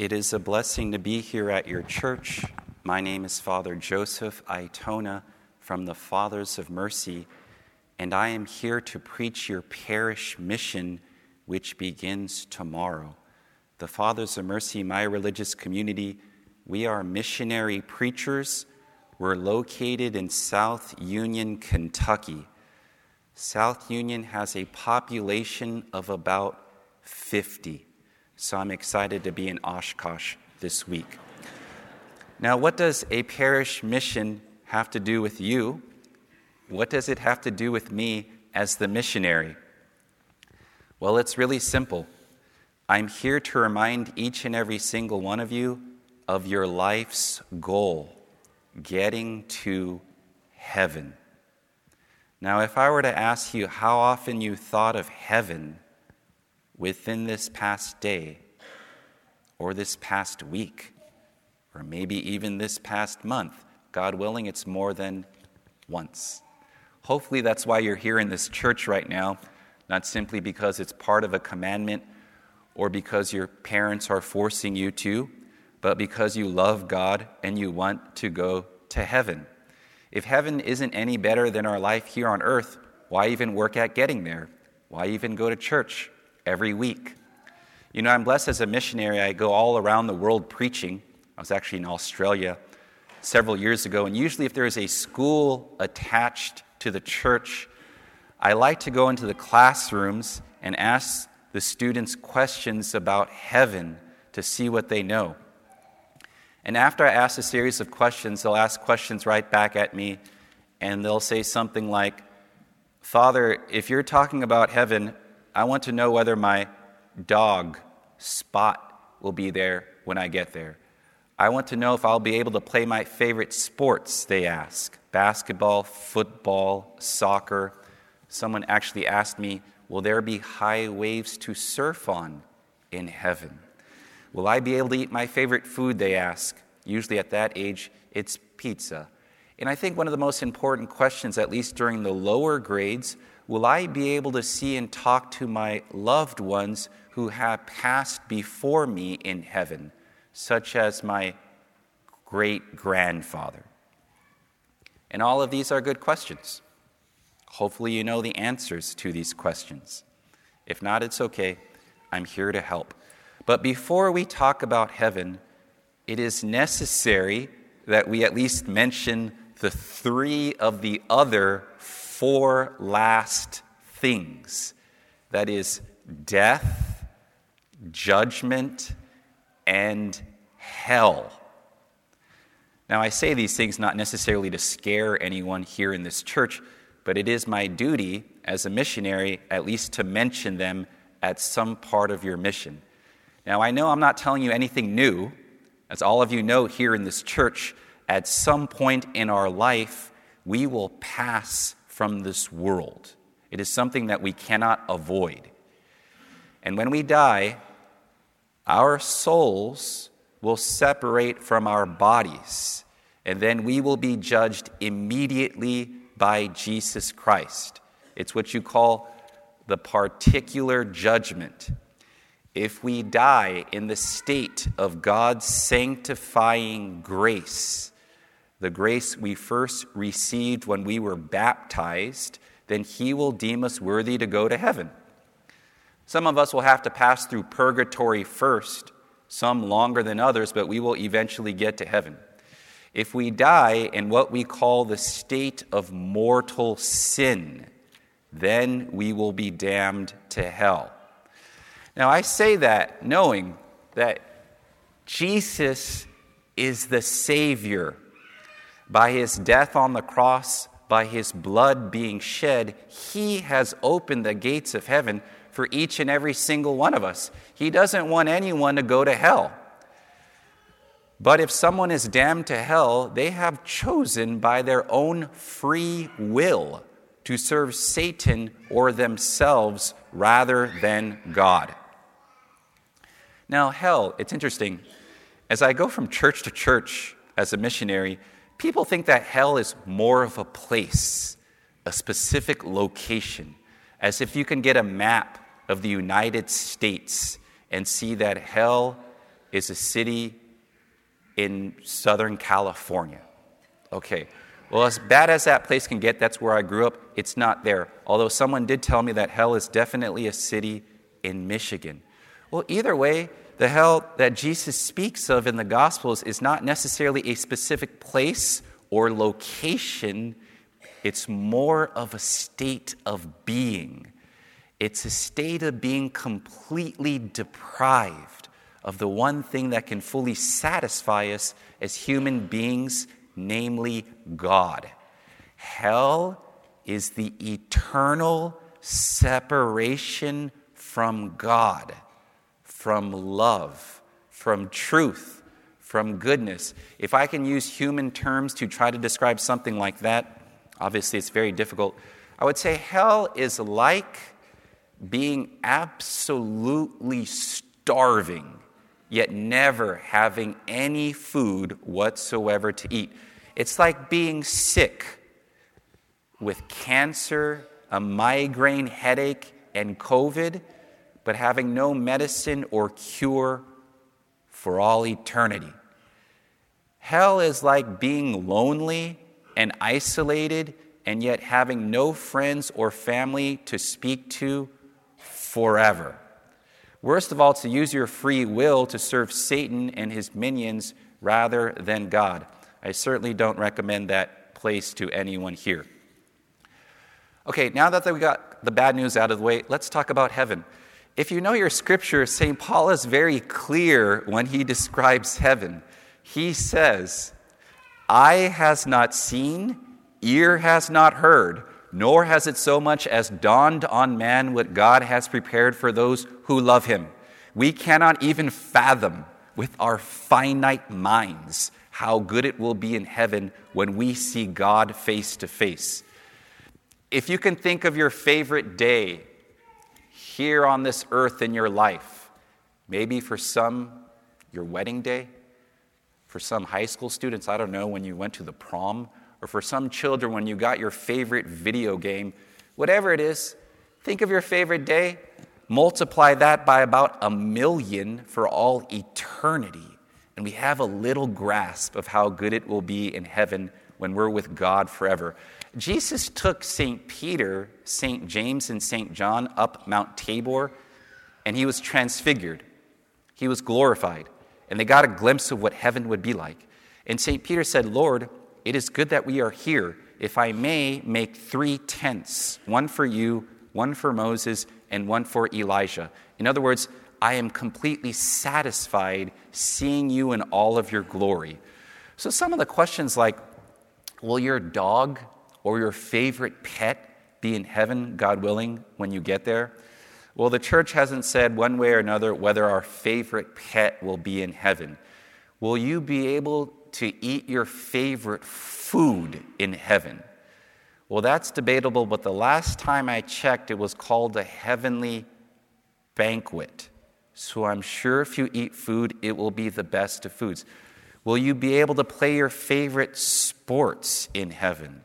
It is a blessing to be here at your church. My name is Father Joseph Aytona from the Fathers of Mercy, and I am here to preach your parish mission, which begins tomorrow. The Fathers of Mercy, my religious community, we are missionary preachers. We're located in South Union, Kentucky. South Union has a population of about 50. So I'm excited to be in Oshkosh this week. Now, what does a parish mission have to do with you? What does it have to do with me as the missionary? Well, it's really simple. I'm here to remind each and every single one of you of your life's goal getting to heaven. Now, if I were to ask you how often you thought of heaven, within this past day, or this past week, or maybe even this past month. God willing, it's more than once. Hopefully, that's why you're here in this church right now, not simply because it's part of a commandment or because your parents are forcing you to, but because you love God and you want to go to heaven. If heaven isn't any better than our life here on earth, why even work at getting there? Why even go to church? Every week. You know, I'm blessed as a missionary. I go all around the world preaching. I was actually in Australia several years ago, and usually, if there is a school attached to the church, I like to go into the classrooms and ask the students questions about heaven to see what they know. And after I ask a series of questions, they'll ask questions right back at me, and they'll say something like, Father, if you're talking about heaven, I want to know whether my dog, Spot, will be there when I get there. I want to know if I'll be able to play my favorite sports, they ask basketball, football, soccer. Someone actually asked me, Will there be high waves to surf on in heaven? Will I be able to eat my favorite food? They ask. Usually at that age, it's pizza. And I think one of the most important questions, at least during the lower grades, will I be able to see and talk to my loved ones who have passed before me in heaven, such as my great grandfather? And all of these are good questions. Hopefully, you know the answers to these questions. If not, it's okay. I'm here to help. But before we talk about heaven, it is necessary that we at least mention the three of the other four last things that is, death, judgment, and hell. Now, I say these things not necessarily to scare anyone here in this church, but it is my duty as a missionary at least to mention them at some part of your mission. Now, I know I'm not telling you anything new. As all of you know here in this church, at some point in our life, we will pass from this world. It is something that we cannot avoid. And when we die, our souls will separate from our bodies, and then we will be judged immediately by Jesus Christ. It's what you call the particular judgment. If we die in the state of God's sanctifying grace, the grace we first received when we were baptized, then He will deem us worthy to go to heaven. Some of us will have to pass through purgatory first, some longer than others, but we will eventually get to heaven. If we die in what we call the state of mortal sin, then we will be damned to hell. Now, I say that knowing that Jesus is the Savior by his death on the cross, by his blood being shed, he has opened the gates of heaven for each and every single one of us. He doesn't want anyone to go to hell. But if someone is damned to hell, they have chosen by their own free will to serve Satan or themselves rather than God. Now, hell, it's interesting. As I go from church to church as a missionary, people think that hell is more of a place, a specific location, as if you can get a map of the United States and see that hell is a city in Southern California. Okay, well, as bad as that place can get, that's where I grew up. It's not there. Although someone did tell me that hell is definitely a city in Michigan. Well, either way, the hell that Jesus speaks of in the Gospels is not necessarily a specific place or location, it's more of a state of being. It's a state of being completely deprived of the one thing that can fully satisfy us as human beings, namely God. Hell is the eternal separation from God from love, from truth, from goodness. If I can use human terms to try to describe something like that, obviously it's very difficult. I would say hell is like being absolutely starving, yet never having any food whatsoever to eat. It's like being sick with cancer, a migraine headache, and COVID but having no medicine or cure for all eternity. Hell is like being lonely and isolated and yet having no friends or family to speak to forever. Worst of all, to use your free will to serve Satan and his minions rather than God. I certainly don't recommend that place to anyone here. Okay, now that we got the bad news out of the way, let's talk about heaven. If you know your scripture, St. Paul is very clear when he describes heaven. He says, Eye has not seen, ear has not heard, nor has it so much as dawned on man what God has prepared for those who love him. We cannot even fathom with our finite minds how good it will be in heaven when we see God face to face. If you can think of your favorite day here on this earth in your life. Maybe for some, your wedding day. For some high school students, I don't know, when you went to the prom. Or for some children, when you got your favorite video game. Whatever it is, think of your favorite day. Multiply that by about a million for all eternity. And we have a little grasp of how good it will be in heaven when we're with God forever. Jesus took St. Peter, St. James, and St. John up Mount Tabor, and he was transfigured. He was glorified, and they got a glimpse of what heaven would be like. And St. Peter said, Lord, it is good that we are here. If I may make three tents one for you, one for Moses, and one for Elijah. In other words, I am completely satisfied seeing you in all of your glory. So, some of the questions like, Will your dog or your favorite pet be in heaven, God willing, when you get there? Well, the church hasn't said one way or another whether our favorite pet will be in heaven. Will you be able to eat your favorite food in heaven? Well, that's debatable, but the last time I checked, it was called a heavenly banquet. So I'm sure if you eat food, it will be the best of foods. Will you be able to play your favorite sports in heaven?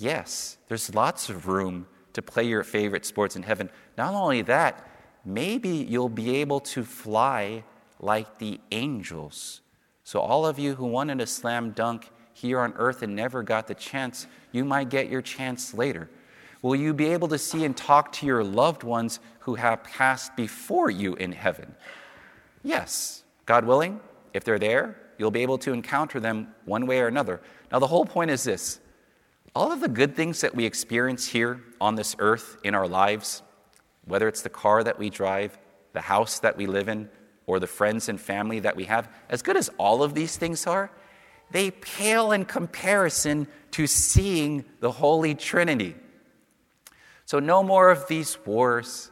Yes, there's lots of room to play your favorite sports in heaven. Not only that, maybe you'll be able to fly like the angels. So, all of you who wanted a slam dunk here on earth and never got the chance, you might get your chance later. Will you be able to see and talk to your loved ones who have passed before you in heaven? Yes, God willing, if they're there, you'll be able to encounter them one way or another. Now, the whole point is this all of the good things that we experience here on this earth in our lives, whether it's the car that we drive, the house that we live in, or the friends and family that we have, as good as all of these things are, they pale in comparison to seeing the Holy Trinity. So, no more of these wars,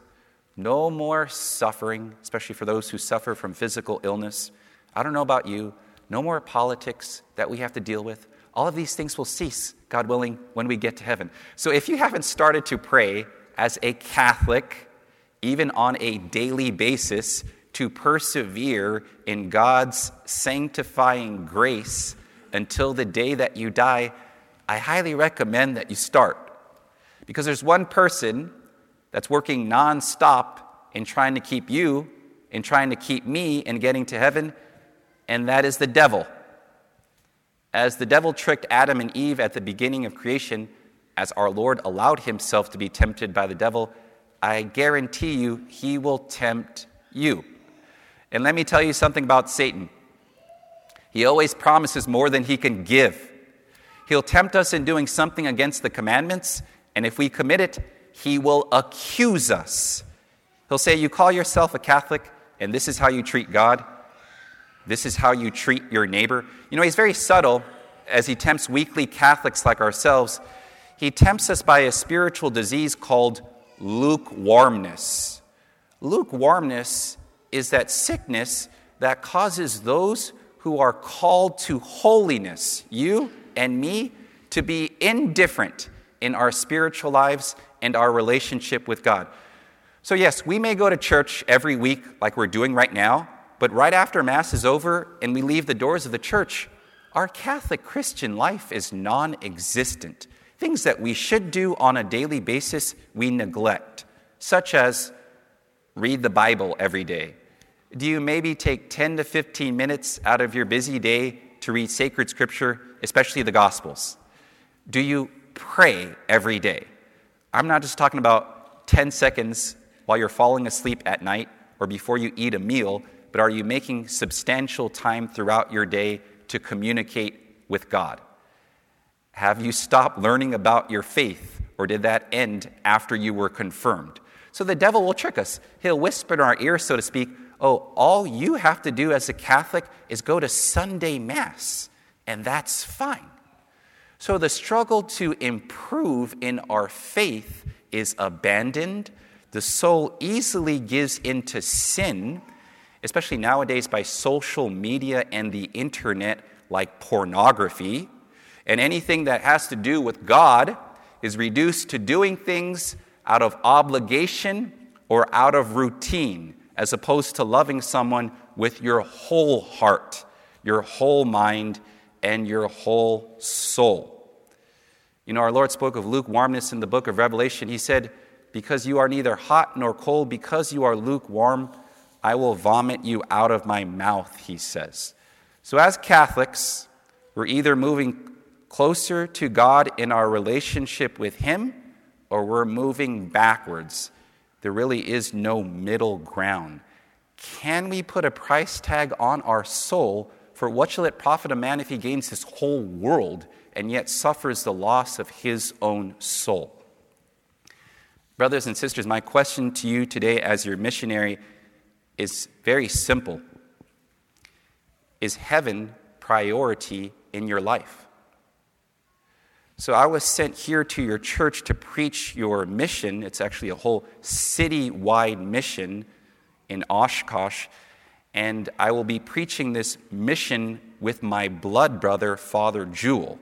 no more suffering, especially for those who suffer from physical illness. I don't know about you, no more politics that we have to deal with. All of these things will cease, God willing, when we get to heaven. So if you haven't started to pray as a Catholic, even on a daily basis, to persevere in God's sanctifying grace until the day that you die, I highly recommend that you start. Because there's one person that's working nonstop in trying to keep you in trying to keep me in getting to heaven, and that is the devil. As the devil tricked Adam and Eve at the beginning of creation, as our Lord allowed himself to be tempted by the devil, I guarantee you he will tempt you. And let me tell you something about Satan. He always promises more than he can give. He'll tempt us in doing something against the commandments, and if we commit it, he will accuse us. He'll say, You call yourself a Catholic, and this is how you treat God. This is how you treat your neighbor. You know, he's very subtle as he tempts weakly Catholics like ourselves. He tempts us by a spiritual disease called lukewarmness. Lukewarmness is that sickness that causes those who are called to holiness, you and me, to be indifferent in our spiritual lives and our relationship with God. So, yes, we may go to church every week like we're doing right now, but right after Mass is over and we leave the doors of the church, our Catholic Christian life is non existent. Things that we should do on a daily basis, we neglect, such as read the Bible every day. Do you maybe take 10 to 15 minutes out of your busy day to read sacred scripture, especially the Gospels? Do you pray every day? I'm not just talking about 10 seconds while you're falling asleep at night or before you eat a meal, but are you making substantial time throughout your day to communicate with God? Have you stopped learning about your faith, or did that end after you were confirmed? So the devil will trick us. He'll whisper in our ear, so to speak, oh, all you have to do as a Catholic is go to Sunday Mass, and that's fine. So the struggle to improve in our faith is abandoned. The soul easily gives into sin, especially nowadays by social media and the internet, like pornography. And anything that has to do with God is reduced to doing things out of obligation or out of routine, as opposed to loving someone with your whole heart, your whole mind, and your whole soul. You know, our Lord spoke of lukewarmness in the book of Revelation. He said, Because you are neither hot nor cold, because you are lukewarm, I will vomit you out of my mouth, he says. So, as Catholics, we're either moving closer to God in our relationship with Him, or we're moving backwards. There really is no middle ground. Can we put a price tag on our soul for what shall it profit a man if he gains his whole world and yet suffers the loss of his own soul? Brothers and sisters, my question to you today as your missionary is very simple Is heaven priority in your life? So I was sent here to your church to preach your mission. It's actually a whole city wide mission in Oshkosh. And I will be preaching this mission with my blood brother, Father Jewel.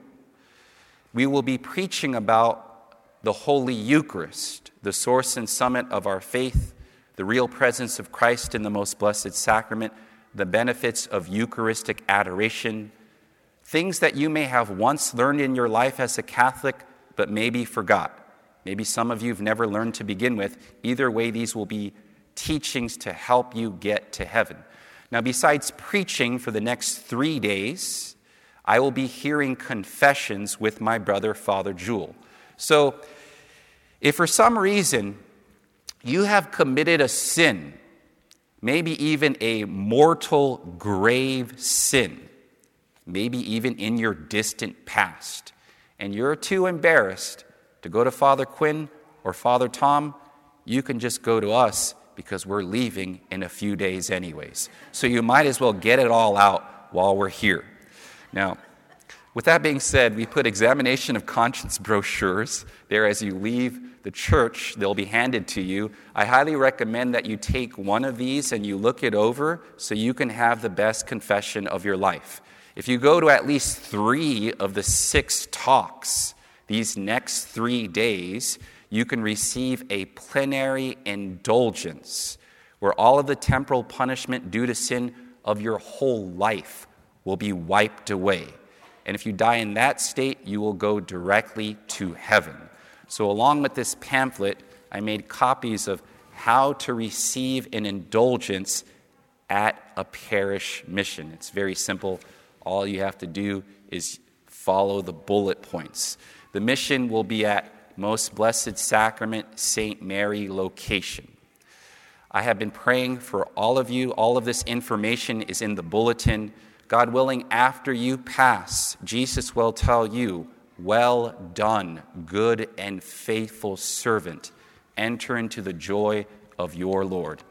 We will be preaching about the Holy Eucharist, the source and summit of our faith, the real presence of Christ in the most blessed sacrament, the benefits of Eucharistic adoration, Things that you may have once learned in your life as a Catholic, but maybe forgot. Maybe some of you have never learned to begin with. Either way, these will be teachings to help you get to heaven. Now, besides preaching for the next three days, I will be hearing confessions with my brother, Father Jewel. So, if for some reason you have committed a sin, maybe even a mortal grave sin, maybe even in your distant past, and you're too embarrassed to go to Father Quinn or Father Tom, you can just go to us because we're leaving in a few days, anyways. So you might as well get it all out while we're here. Now, with that being said, we put examination of conscience brochures there as you leave the church. They'll be handed to you. I highly recommend that you take one of these and you look it over so you can have the best confession of your life. If you go to at least three of the six talks these next three days, you can receive a plenary indulgence where all of the temporal punishment due to sin of your whole life will be wiped away. And if you die in that state, you will go directly to heaven. So, along with this pamphlet, I made copies of how to receive an indulgence at a parish mission. It's very simple. All you have to do is follow the bullet points. The mission will be at Most Blessed Sacrament St. Mary location. I have been praying for all of you. All of this information is in the bulletin. God willing, after you pass, Jesus will tell you, Well done, good and faithful servant. Enter into the joy of your Lord.